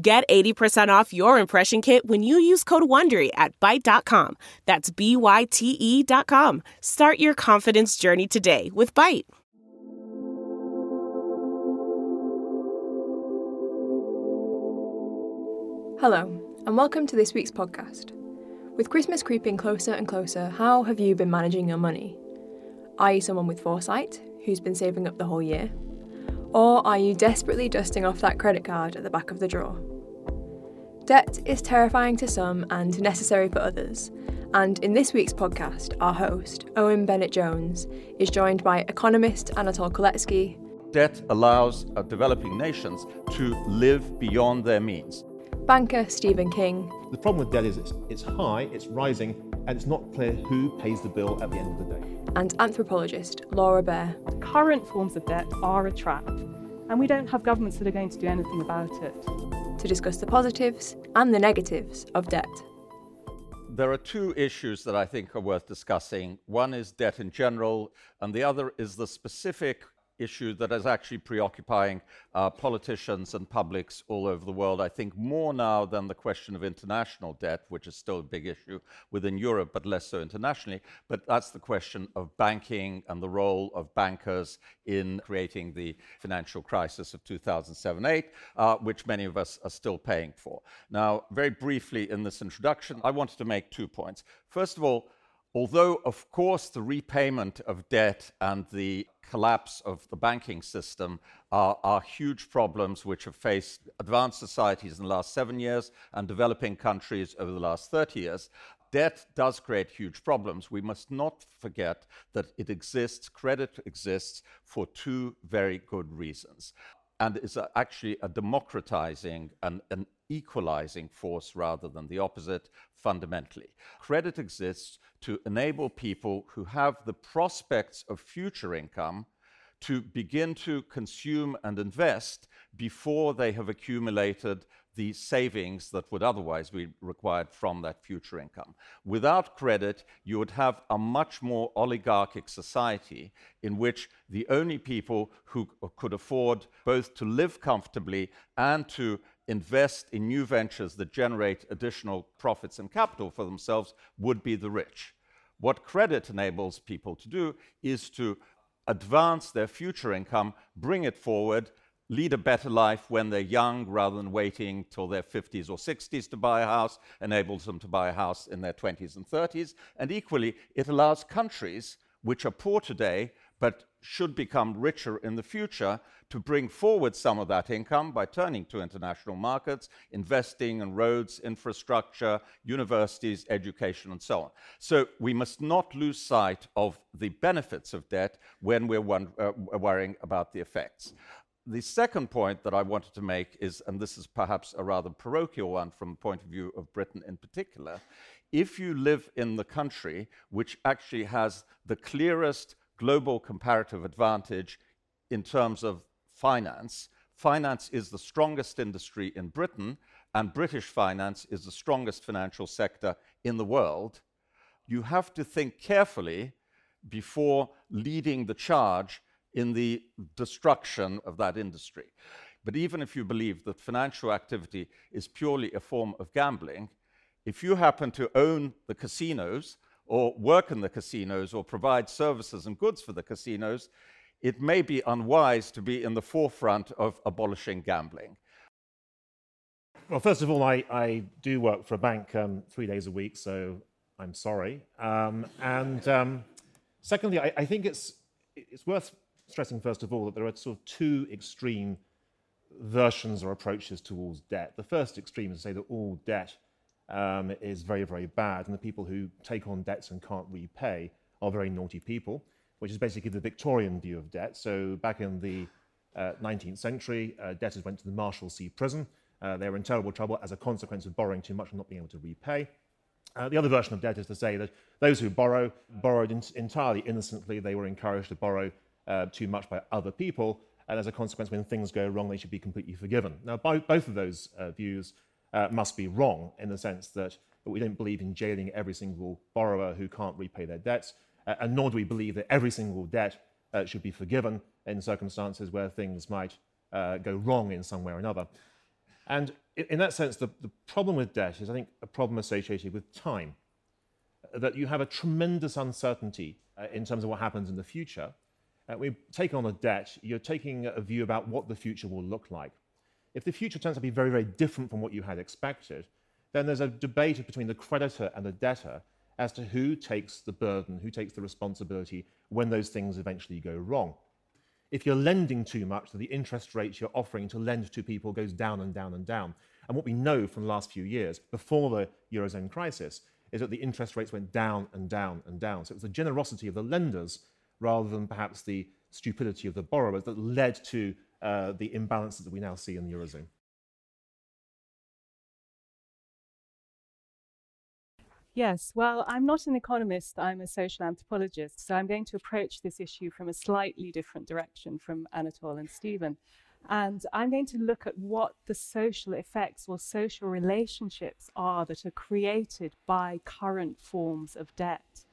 Get 80% off your impression kit when you use code WONDERY at Byte.com. That's B-Y-T-E dot com. Start your confidence journey today with Byte. Hello, and welcome to this week's podcast. With Christmas creeping closer and closer, how have you been managing your money? Are you someone with foresight who's been saving up the whole year? Or are you desperately dusting off that credit card at the back of the drawer? Debt is terrifying to some and necessary for others. And in this week's podcast, our host, Owen Bennett Jones, is joined by economist Anatole Kaletsky. Debt allows uh, developing nations to live beyond their means. Banker Stephen King. The problem with debt is it's, it's high, it's rising, and it's not clear who pays the bill at the end of the day. And anthropologist Laura Bear. Current forms of debt are a trap, and we don't have governments that are going to do anything about it. To discuss the positives and the negatives of debt. There are two issues that I think are worth discussing. One is debt in general, and the other is the specific issue that is actually preoccupying uh, politicians and publics all over the world. I think more now than the question of international debt, which is still a big issue within Europe, but less so internationally. But that's the question of banking and the role of bankers in creating the financial crisis of 2007 8, uh, which many of us are still paying for. Now, very briefly in this introduction, I wanted to make two points. First of all, although, of course, the repayment of debt and the collapse of the banking system are, are, huge problems which have faced advanced societies in the last seven years and developing countries over the last 30 years. Debt does create huge problems. We must not forget that it exists, credit exists for two very good reasons and is actually a democratizing and an equalizing force rather than the opposite fundamentally. Credit exists to enable people who have the prospects of future income to begin to consume and invest before they have accumulated the savings that would otherwise be required from that future income. Without credit, you would have a much more oligarchic society in which the only people who could afford both to live comfortably and to invest in new ventures that generate additional profits and capital for themselves would be the rich. What credit enables people to do is to advance their future income, bring it forward, lead a better life when they're young rather than waiting till their 50s or 60s to buy a house, enables them to buy a house in their 20s and 30s. And equally, it allows countries which are poor today but should become richer in the future to bring forward some of that income by turning to international markets, investing in roads, infrastructure, universities, education, and so on. So we must not lose sight of the benefits of debt when we're one, uh, worrying about the effects. The second point that I wanted to make is, and this is perhaps a rather parochial one from the point of view of Britain in particular, if you live in the country which actually has the clearest global comparative advantage in terms of finance. Finance is the strongest industry in Britain, and British finance is the strongest financial sector in the world. You have to think carefully before leading the charge in the destruction of that industry. But even if you believe that financial activity is purely a form of gambling, if you happen to own the casinos, or work in the casinos or provide services and goods for the casinos, it may be unwise to be in the forefront of abolishing gambling. Well, first of all, I, I do work for a bank um, three days a week, so I'm sorry. Um, and um, secondly, I, I, think it's, it's worth stressing, first of all, that there are sort of two extreme versions or approaches towards debt. The first extreme is to say that all debt um, is very, very bad, and the people who take on debts and can't repay are very naughty people, which is basically the Victorian view of debt. So back in the uh, 19th century, uh, debtors went to the Marshalsea prison, uh, they were in terrible trouble as a consequence of borrowing too much and not being able to repay. Uh, the other version of debt is to say that those who borrow borrowed in- entirely innocently. They were encouraged to borrow uh, too much by other people, and as a consequence, when things go wrong, they should be completely forgiven. Now, bo- both of those uh, views uh, must be wrong in the sense that we don't believe in jailing every single borrower who can't repay their debts, uh, and nor do we believe that every single debt uh, should be forgiven in circumstances where things might go wrong in some way or another. And in that sense, the, the problem with debt is, I think, a problem associated with time. That you have a tremendous uncertainty uh, in terms of what happens in the future. Uh, you take on a debt, you're taking a view about what the future will look like. If the future turns out to be very, very different from what you had expected, then there's a debate between the creditor and the debtor as to who takes the burden, who takes the responsibility when those things eventually go wrong if you're lending too much, the interest rates you're offering to lend to people goes down and down and down. And what we know from the last few years, before the Eurozone crisis, is that the interest rates went down and down and down. So it was the generosity of the lenders rather than perhaps the stupidity of the borrowers that led to uh, the imbalances that we now see in the Eurozone. Yes, well, I'm not an economist, I'm a social anthropologist, so I'm going to approach this issue from a slightly different direction from Anatole and Stephen. And I'm going to look at what the social effects or social relationships are that are created by current forms of debt.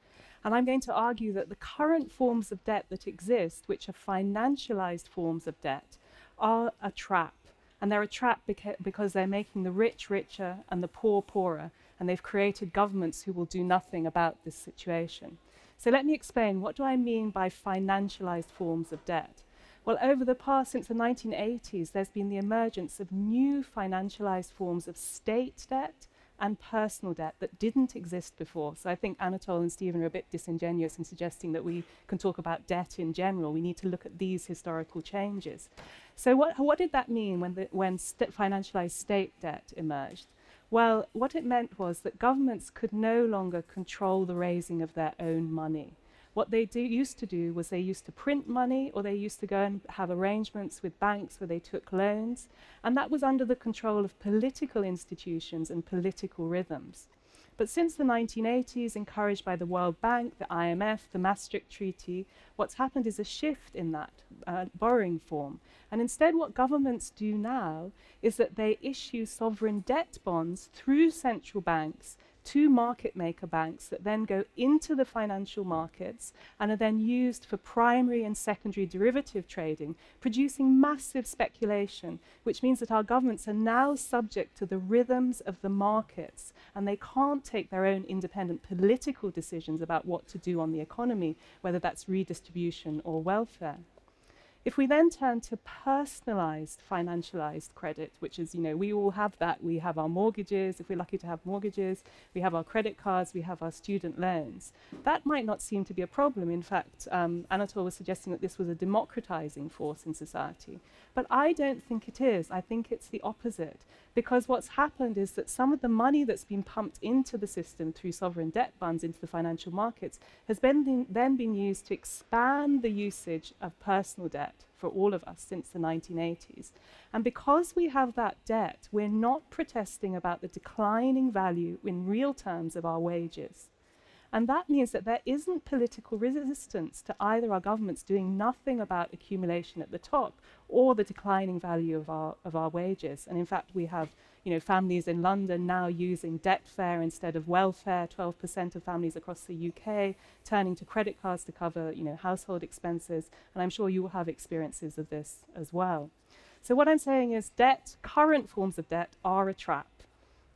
And I'm going to argue that the current forms of debt that exist, which are financialized forms of debt, are a trap. And they're a trap beca- because they're making the rich richer and the poor poorer and they've created governments who will do nothing about this situation. So let me explain what do I mean by financialized forms of debt? Well, over the past, since the 1980s, there's been the emergence of new financialized forms of state debt and personal debt that didn't exist before. So I think Anatole and Stephen are a bit disingenuous in suggesting that we can talk about debt in general. We need to look at these historical changes. So what, what did that mean when, the, when st- financialized state debt emerged? Well, what it meant was that governments could no longer control the raising of their own money. What they do, used to do was they used to print money or they used to go and have arrangements with banks where they took loans, and that was under the control of political institutions and political rhythms. But since the 1980s, encouraged by the World Bank, the IMF, the Maastricht Treaty, what's happened is a shift in that uh, borrowing form. And instead, what governments do now is that they issue sovereign debt bonds through central banks to market maker banks that then go into the financial markets and are then used for primary and secondary derivative trading, producing massive speculation, which means that our governments are now subject to the rhythms of the markets and they can't take their own independent political decisions about what to do on the economy, whether that's redistribution or welfare. If we then turn to personalized financialized credit, which is, you know, we all have that. We have our mortgages, if we're lucky to have mortgages, we have our credit cards, we have our student loans. That might not seem to be a problem. In fact, um, Anatole was suggesting that this was a democratizing force in society. But I don't think it is. I think it's the opposite. Because what's happened is that some of the money that's been pumped into the system through sovereign debt funds into the financial markets has been, then been used to expand the usage of personal debt for all of us since the 1980s. And because we have that debt, we're not protesting about the declining value in real terms of our wages. And that means that there isn't political resistance to either our governments doing nothing about accumulation at the top or the declining value of our, of our wages. And in fact, we have you know, families in London now using debtfare instead of welfare, 12% of families across the UK turning to credit cards to cover you know, household expenses. And I'm sure you will have experiences of this as well. So, what I'm saying is, debt, current forms of debt, are a trap.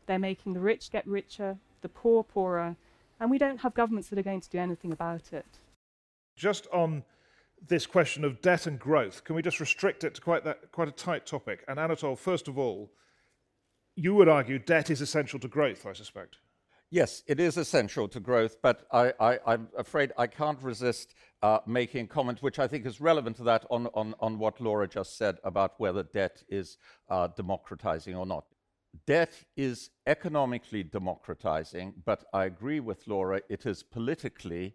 They're making the rich get richer, the poor poorer, and we don't have governments that are going to do anything about it. Just on this question of debt and growth, can we just restrict it to quite, that, quite a tight topic? And Anatole, first of all, you would argue debt is essential to growth, I suspect. Yes, it is essential to growth, but I, am afraid I can't resist uh, making a comment which I think is relevant to that on, on, on what Laura just said about whether debt is uh, democratizing or not. Debt is economically democratizing, but I agree with Laura, it is politically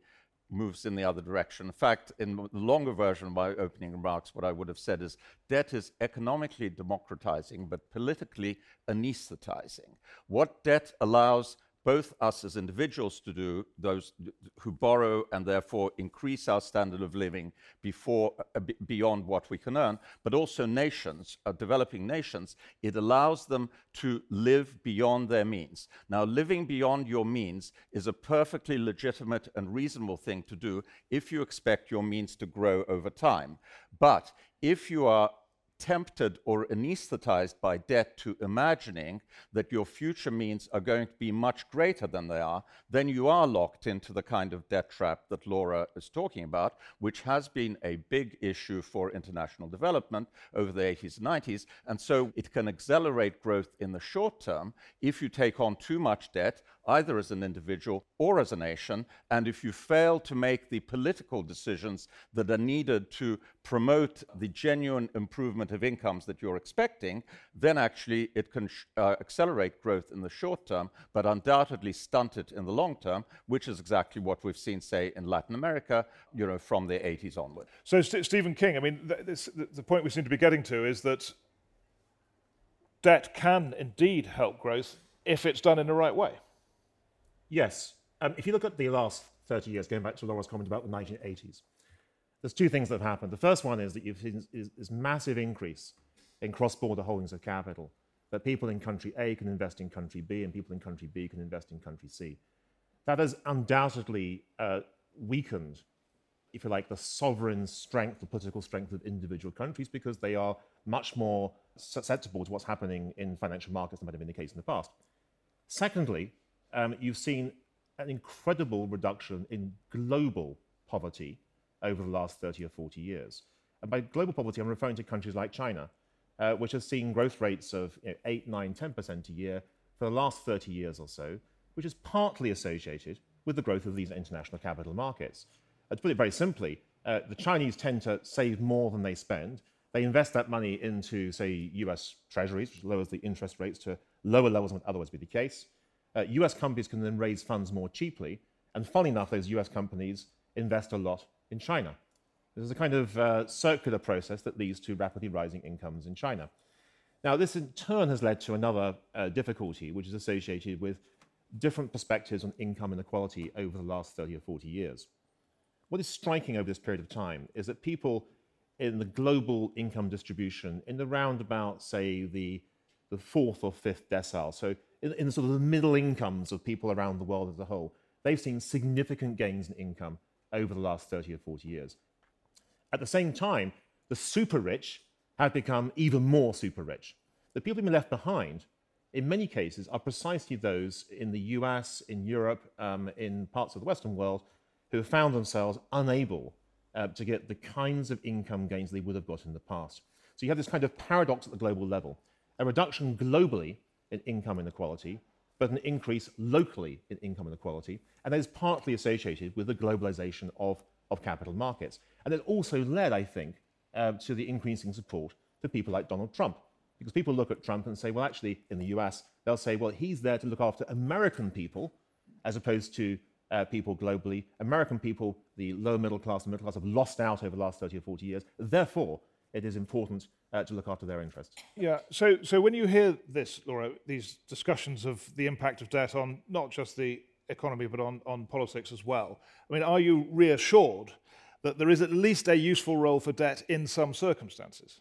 moves in the other direction. In fact, in the longer version of my opening remarks, what I would have said is debt is economically democratizing, but politically anesthetizing. What debt allows both us as individuals to do, those who borrow and therefore increase our standard of living before, uh, beyond what we can earn, but also nations, uh, developing nations, it allows them to live beyond their means. Now, living beyond your means is a perfectly legitimate and reasonable thing to do if you expect your means to grow over time. But if you are tempted or anesthetized by debt to imagining that your future means are going to be much greater than they are, then you are locked into the kind of debt trap that Laura is talking about, which has been a big issue for international development over the 80s and 90s. And so it can accelerate growth in the short term if you take on too much debt either as an individual or as a nation. And if you fail to make the political decisions that are needed to promote the genuine improvement of incomes that you're expecting, then actually it can sh- uh, accelerate growth in the short term, but undoubtedly stunt it in the long term, which is exactly what we've seen, say, in Latin America, you know, from the 80s onward. So, St- Stephen King, I mean, th- this, th- the point we seem to be getting to is that debt can indeed help growth if it's done in the right way. Yes. Um, if you look at the last 30 years, going back to Laura's comment about the 1980s, there's two things that have happened. The first one is that you've seen this massive increase in cross-border holdings of capital, that people in country A can invest in country B and people in country B can invest in country C. That has undoubtedly uh, weakened, if you like, the sovereign strength, the political strength of individual countries because they are much more susceptible to what's happening in financial markets than might have been the case in the past. Secondly, um, you've seen an incredible reduction in global poverty over the last 30 or 40 years. And by global poverty, I'm referring to countries like China, uh, which has seen growth rates of you know, 8, 9, 10% a year for the last 30 years or so, which is partly associated with the growth of these international capital markets. Uh, to put it very simply, uh, the Chinese tend to save more than they spend. They invest that money into, say, US treasuries, which lowers the interest rates to lower levels than would otherwise be the case uh, US companies can then raise funds more cheaply. And funnily enough, those US companies invest a lot in China. This is a kind of uh, circular process that leads to rapidly rising incomes in China. Now, this in turn has led to another uh, difficulty, which is associated with different perspectives on income inequality over the last 30 or 40 years. What is striking over this period of time is that people in the global income distribution, in the roundabout, say, the, the fourth or fifth decile, so in, in sort of the middle incomes of people around the world as a whole, they've seen significant gains in income over the last 30 or 40 years. At the same time, the super rich have become even more super rich. The people who've been left behind, in many cases, are precisely those in the US, in Europe, um, in parts of the Western world, who have found themselves unable uh, to get the kinds of income gains they would have got in the past. So you have this kind of paradox at the global level. A reduction globally in income inequality, but an increase locally in income inequality. And that is partly associated with the globalization of, of capital markets. And it also led, I think, uh, to the increasing support for people like Donald Trump. Because people look at Trump and say, well, actually, in the US, they'll say, well, he's there to look after American people as opposed to uh, people globally. American people, the lower middle class and middle class, have lost out over the last 30 or 40 years. Therefore, it is important uh, to look after their interests. Yeah. So, so when you hear this, Laura, these discussions of the impact of debt on not just the economy but on, on politics as well, I mean, are you reassured that there is at least a useful role for debt in some circumstances?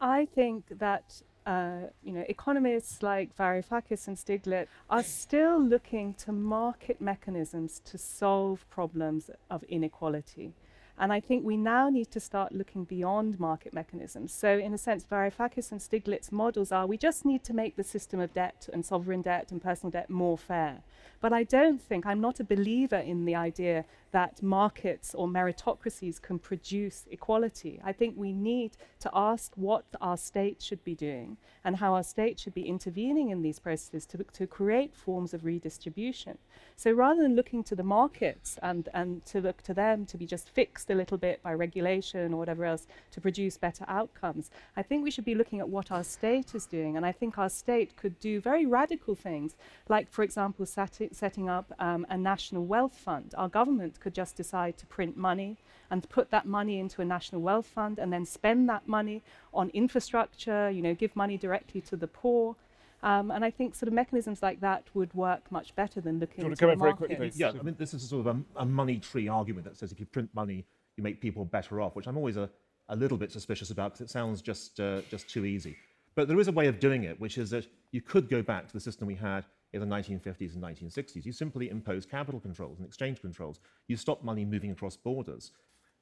I think that uh, you know, economists like Varoufakis and Stiglitz are still looking to market mechanisms to solve problems of inequality. And I think we now need to start looking beyond market mechanisms. So, in a sense, Varoufakis and Stiglitz models are we just need to make the system of debt and sovereign debt and personal debt more fair. But I don't think, I'm not a believer in the idea that markets or meritocracies can produce equality. I think we need to ask what our state should be doing and how our state should be intervening in these processes to, to create forms of redistribution. So rather than looking to the markets and, and to look to them to be just fixed a little bit by regulation or whatever else to produce better outcomes, I think we should be looking at what our state is doing. And I think our state could do very radical things, like, for example, setting up um, a national wealth fund. Our government could just decide to print money and put that money into a national wealth fund and then spend that money on infrastructure, you know, give money directly to the poor. Um, and I think sort of mechanisms like that would work much better than looking want at to come the in very markets. quickly? Yeah, I mean, this is sort of a, a money tree argument that says if you print money, you make people better off, which I'm always a, a little bit suspicious about because it sounds just, uh, just too easy. But there is a way of doing it, which is that you could go back to the system we had in the 1950s and 1960s. You simply impose capital controls and exchange controls. You stop money moving across borders.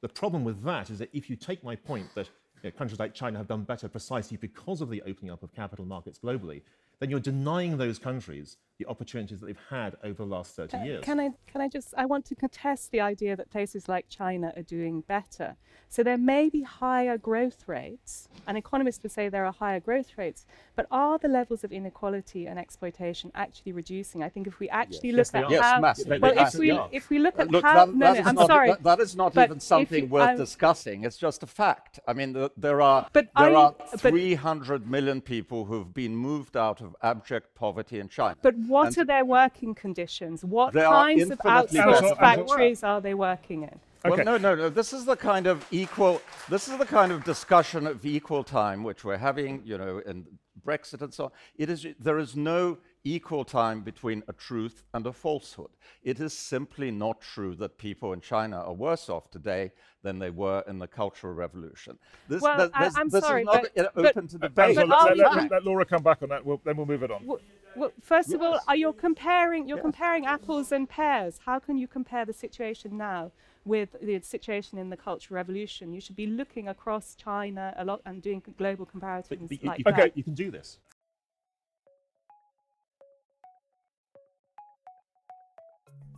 The problem with that is that if you take my point that you know, countries like China have done better precisely because of the opening up of capital markets globally, then you're denying those countries the opportunities that they've had over the last 30 Uh, years. Can I, can I just, I want to contest the idea that places like China are doing better. So there may be higher growth rates, and economists would say there are higher growth rates, but are the levels of inequality and exploitation actually reducing? I think if we actually Yes, look they at are. Yes, how, massively. well, They if we, are. if we look Uh, at Look, how, that, no, that no, I'm not, sorry. That, that is not but even something you- worth I'm- discussing. It's just a fact. I mean, the, there are But there I- are but- 300 million people who've been moved out of abject poverty in China. But what And are their working conditions? What kinds of infinitely outsourced factories are they working in? Well, no, no, no. This is the kind of equal. This is the kind of discussion of equal time which we're having. You know, in Brexit and so on. It is. There is no equal time between a truth and a falsehood. It is simply not true that people in China are worse off today than they were in the Cultural Revolution. This, Well, th- I- this, I'm this sorry, is not but- uh, but- open to Basil, debate. But let, are let- we let- let Laura come back on that, we'll, then we'll move it on. Well, well, first of all, are you comparing you're comparing apples and pears? How can you compare the situation now with the situation in the Cultural Revolution? You should be looking across China a lot and doing global comparisons But you, like you, that. Okay. you can do this.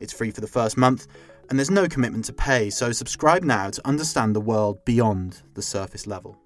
It's free for the first month, and there's no commitment to pay, so subscribe now to understand the world beyond the surface level.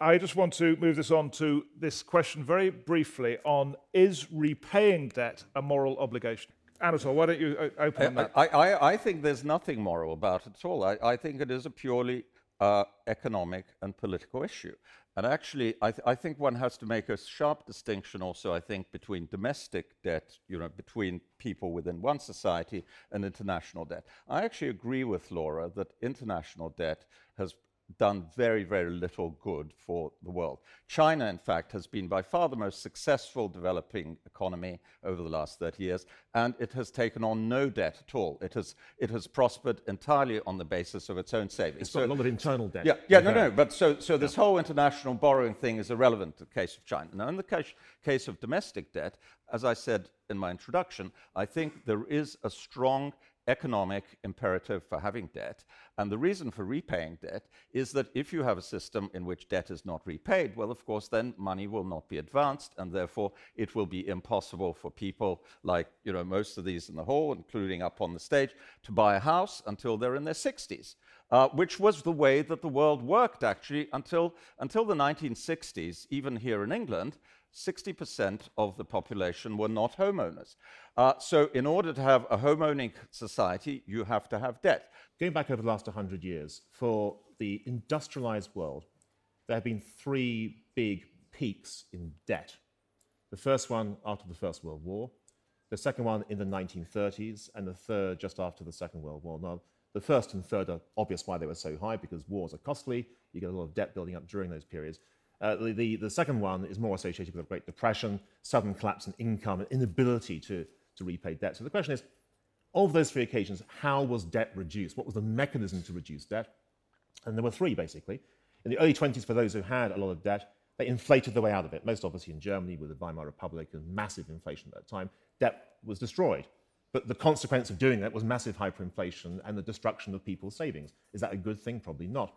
I just want to move this on to this question very briefly on is repaying debt a moral obligation? Anatole, why don't you uh, open on that? I, I, I think there's nothing moral about it at all. I, I think it is a purely uh, economic and political issue. And actually, I, th- I think one has to make a sharp distinction also, I think, between domestic debt, you know, between people within one society and international debt. I actually agree with Laura that international debt has done very, very little good for the world. China, in fact, has been by far the most successful developing economy over the last 30 years, and it has taken on no debt at all. It has, it has prospered entirely on the basis of its own savings. It's got a lot of internal debt. Yeah, yeah, no, Okay. no. But so, so this whole international borrowing thing is irrelevant in the case of China. Now, in the case, case of domestic debt, as I said in my introduction, I think there is a strong economic imperative for having debt. And the reason for repaying debt is that if you have a system in which debt is not repaid, well, of course, then money will not be advanced, and therefore it will be impossible for people like, you know, most of these in the hall, including up on the stage, to buy a house until they're in their 60s. Uh, which was the way that the world worked actually until, until the 1960s, even here in England. 60% of the population were not homeowners. Uh, so, in order to have a homeowning society, you have to have debt. Going back over the last 100 years, for the industrialized world, there have been three big peaks in debt. The first one after the First World War, the second one in the 1930s, and the third just after the Second World War. Now, the first and third are obvious why they were so high because wars are costly. You get a lot of debt building up during those periods. Uh, the, the, second one is more associated with the Great Depression, sudden collapse in income, and inability to, to repay debt. So the question is of those three occasions, how was debt reduced? What was the mechanism to reduce debt? And there were three, basically. In the early 20s, for those who had a lot of debt, they inflated their way out of it. Most obviously in Germany with the Weimar Republic and massive inflation at that time. Debt was destroyed. But the consequence of doing that was massive hyperinflation and the destruction of people's savings. Is that a good thing? Probably not.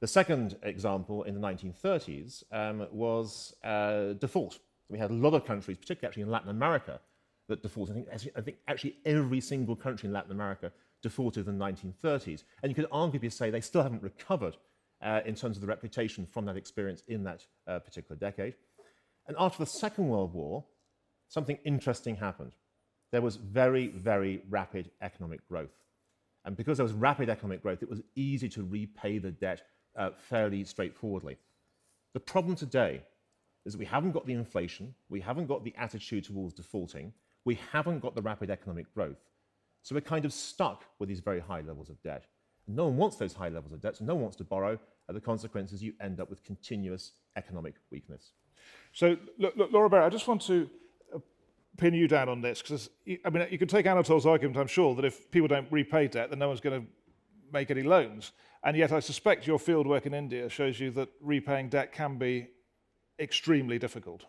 The second example in the 1930s um, was uh, default. We had a lot of countries, particularly actually in Latin America, that defaulted. I think, actually, I think actually every single country in Latin America defaulted in the 1930s. And you could arguably say they still haven't recovered uh, in terms of the reputation from that experience in that uh, particular decade. And after the Second World War, something interesting happened. There was very, very rapid economic growth. And because there was rapid economic growth, it was easy to repay the debt uh, fairly straightforwardly. The problem today is that we haven't got the inflation, we haven't got the attitude towards defaulting, we haven't got the rapid economic growth. So we're kind of stuck with these very high levels of debt. No one wants those high levels of debt, so no one wants to borrow. And the consequence is you end up with continuous economic weakness. So, look, look, Laura Berry, I just want to uh, pin you down on this because I mean you can take Anatole's argument. I'm sure that if people don't repay debt, then no one's going to make any loans. And yet, I suspect your fieldwork in India shows you that repaying debt can be extremely difficult.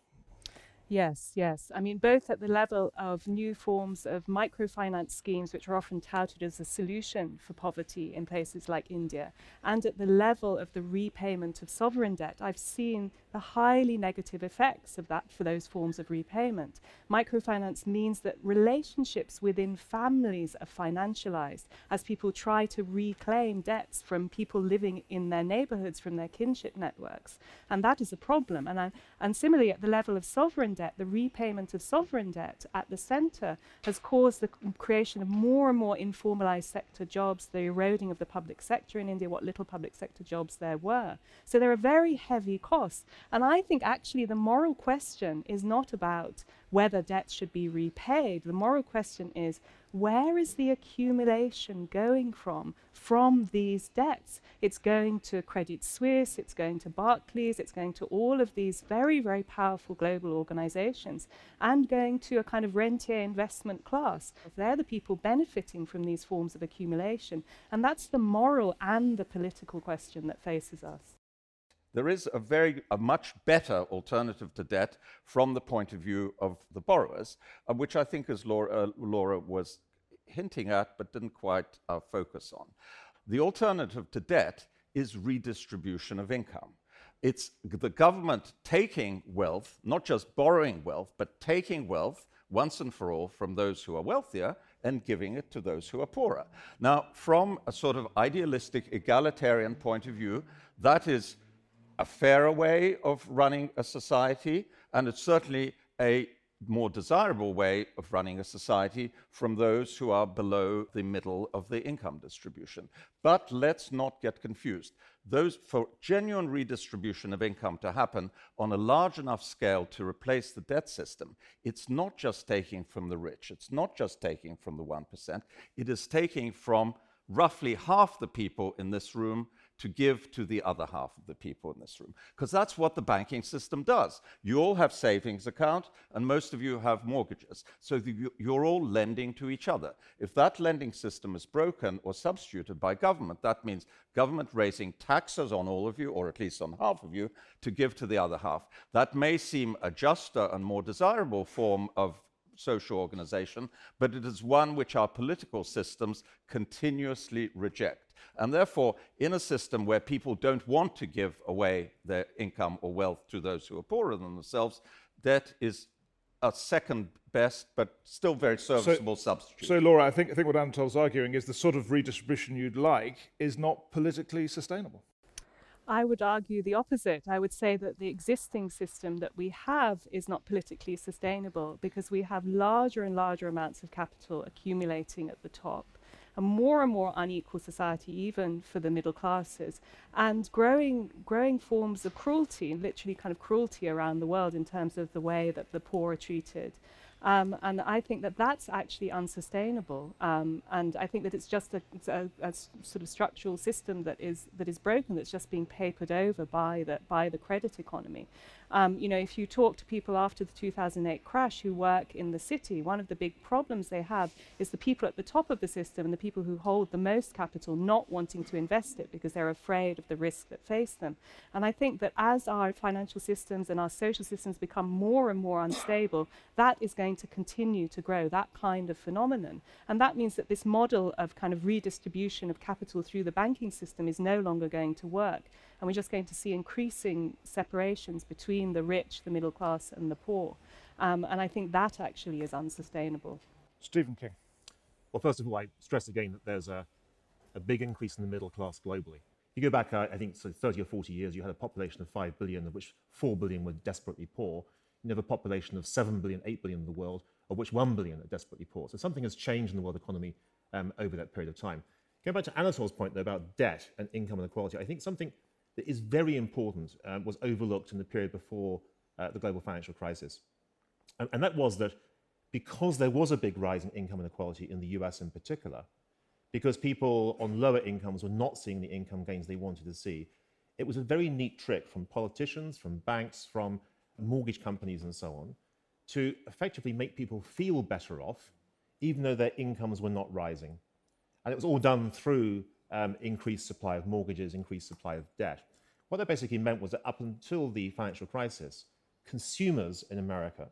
Yes, yes. I mean, both at the level of new forms of microfinance schemes, which are often touted as a solution for poverty in places like India, and at the level of the repayment of sovereign debt, I've seen the highly negative effects of that for those forms of repayment. Microfinance means that relationships within families are financialized as people try to reclaim debts from people living in their neighborhoods, from their kinship networks. And that is a problem. And, I, and similarly, at the level of sovereign debt, the repayment of sovereign debt at the center has caused the creation of more and more informalized sector jobs, the eroding of the public sector in India, what little public sector jobs there were. So there are very heavy costs. And I think actually the moral question is not about whether debts should be repaid. The moral question is where is the accumulation going from from these debts? It's going to Credit Suisse, it's going to Barclays, it's going to all of these very, very powerful global organizations and going to a kind of rentier investment class. They're the people benefiting from these forms of accumulation. And that's the moral and the political question that faces us. There is a very a much better alternative to debt from the point of view of the borrowers, uh, which I think, as Laura, uh, Laura, was hinting at but didn't quite uh, focus on. The alternative to debt is redistribution of income. It's the government taking wealth, not just borrowing wealth, but taking wealth once and for all from those who are wealthier and giving it to those who are poorer. Now, from a sort of idealistic egalitarian point of view, that is a fairer way of running a society, and it's certainly a more desirable way of running a society from those who are below the middle of the income distribution. But let's not get confused. Those, for genuine redistribution of income to happen on a large enough scale to replace the debt system, it's not just taking from the rich, it's not just taking from the 1%, it is taking from roughly half the people in this room to give to the other half of the people in this room. Because that's what the banking system does. You all have savings account, and most of you have mortgages. So you're all lending to each other. If that lending system is broken or substituted by government, that means government raising taxes on all of you, or at least on half of you, to give to the other half. That may seem a juster and more desirable form of social organization, but it is one which our political systems continuously reject. And therefore, in a system where people don't want to give away their income or wealth to those who are poorer than themselves, debt is a second best, but still very serviceable so, substitute. So, Laura, I think, I think what Anatole's arguing is the sort of redistribution you'd like is not politically sustainable. I would argue the opposite. I would say that the existing system that we have is not politically sustainable because we have larger and larger amounts of capital accumulating at the top a more and more unequal society, even for the middle classes, and growing, growing forms of cruelty, literally kind of cruelty around the world in terms of the way that the poor are treated. Um, and I think that that's actually unsustainable. Um, and I think that it's just a, a, a, sort of structural system that is that is broken. That's just being papered over by the by the credit economy. Um, you know, if you talk to people after the 2008 crash who work in the city, one of the big problems they have is the people at the top of the system and the people who hold the most capital not wanting to invest it because they're afraid of the risk that face them. And I think that as our financial systems and our social systems become more and more unstable, that is going to continue to grow, that kind of phenomenon. And that means that this model of kind of redistribution of capital through the banking system is no longer going to work and we're just going to see increasing separations between the rich, the middle class, and the poor. Um, and I think that actually is unsustainable. Stephen King. Well, first of all, I stress again that there's a, a big increase in the middle class globally. If you go back, uh, I think, so 30 or 40 years, you had a population of 5 billion, of which 4 billion were desperately poor. You have a population of 7 billion, 8 billion in the world, of which 1 billion are desperately poor. So something has changed in the world economy um, over that period of time. Going back to Anatole's point, though, about debt and income inequality, I think something that is very important um, was overlooked in the period before uh, the global financial crisis. And, and that was that because there was a big rise in income inequality in the US in particular, because people on lower incomes were not seeing the income gains they wanted to see, it was a very neat trick from politicians, from banks, from mortgage companies, and so on, to effectively make people feel better off, even though their incomes were not rising. And it was all done through um, increased supply of mortgages, increased supply of debt. What that basically meant was that up until the financial crisis, consumers in America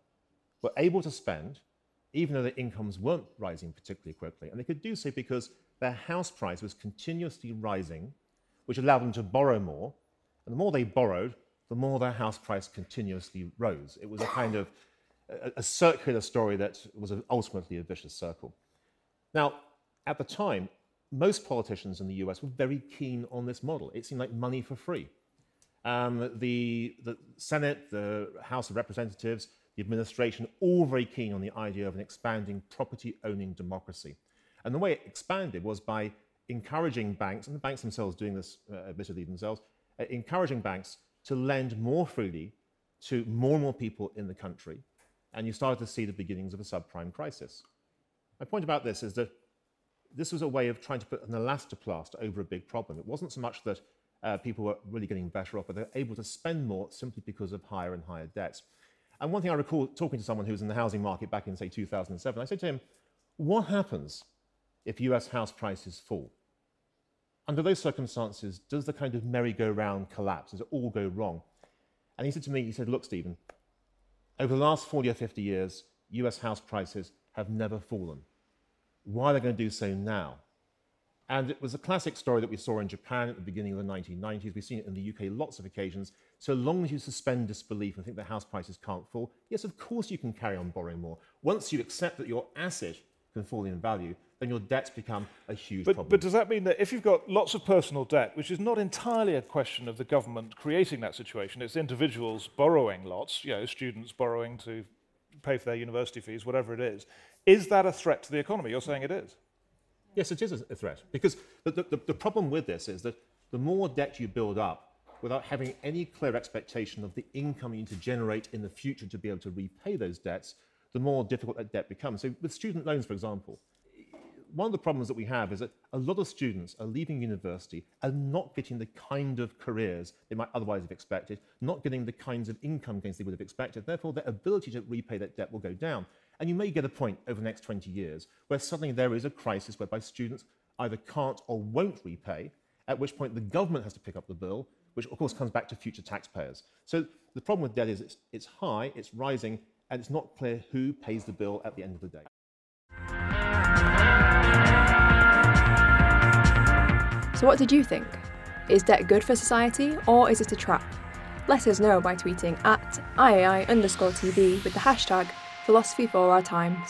were able to spend, even though their incomes weren't rising particularly quickly. And they could do so because their house price was continuously rising, which allowed them to borrow more. And the more they borrowed, the more their house price continuously rose. It was a kind of a, a circular story that was ultimately a vicious circle. Now, at the time, most politicians in the US were very keen on this model. It seemed like money for free. Um, the, the Senate, the House of Representatives, the administration, all very keen on the idea of an expanding property owning democracy. And the way it expanded was by encouraging banks, and the banks themselves doing this uh, admittedly themselves, uh, encouraging banks to lend more freely to more and more people in the country. And you started to see the beginnings of a subprime crisis. My point about this is that this was a way of trying to put an elastoplast over a big problem. It wasn't so much that uh, people were really getting better off, but they're able to spend more simply because of higher and higher debts. And one thing I recall talking to someone who was in the housing market back in, say, 2007, I said to him, What happens if US house prices fall? Under those circumstances, does the kind of merry-go-round collapse? Does it all go wrong? And he said to me, he said, Look, Stephen, over the last 40 or 50 years, US house prices have never fallen. Why are they going to do so now? And it was a classic story that we saw in Japan at the beginning of the 1990s. We've seen it in the UK lots of occasions. So long as you suspend disbelief and think that house prices can't fall, yes, of course you can carry on borrowing more. Once you accept that your asset can fall in value, then your debts become a huge but, problem. But does that mean that if you've got lots of personal debt, which is not entirely a question of the government creating that situation, it's individuals borrowing lots, you know, students borrowing to pay for their university fees, whatever it is, is that a threat to the economy? You're saying it is. Yes, it is a threat. Because the, the, the problem with this is that the more debt you build up without having any clear expectation of the income you need to generate in the future to be able to repay those debts, the more difficult that debt becomes. So, with student loans, for example, one of the problems that we have is that a lot of students are leaving university and not getting the kind of careers they might otherwise have expected, not getting the kinds of income gains they would have expected. Therefore, their ability to repay that debt will go down. And you may get a point over the next 20 years where suddenly there is a crisis whereby students either can't or won't repay, at which point the government has to pick up the bill, which of course comes back to future taxpayers. So the problem with debt is it's, it's high, it's rising, and it's not clear who pays the bill at the end of the day. So, what did you think? Is debt good for society or is it a trap? Let us know by tweeting at IAI underscore TV with the hashtag philosophy for our times.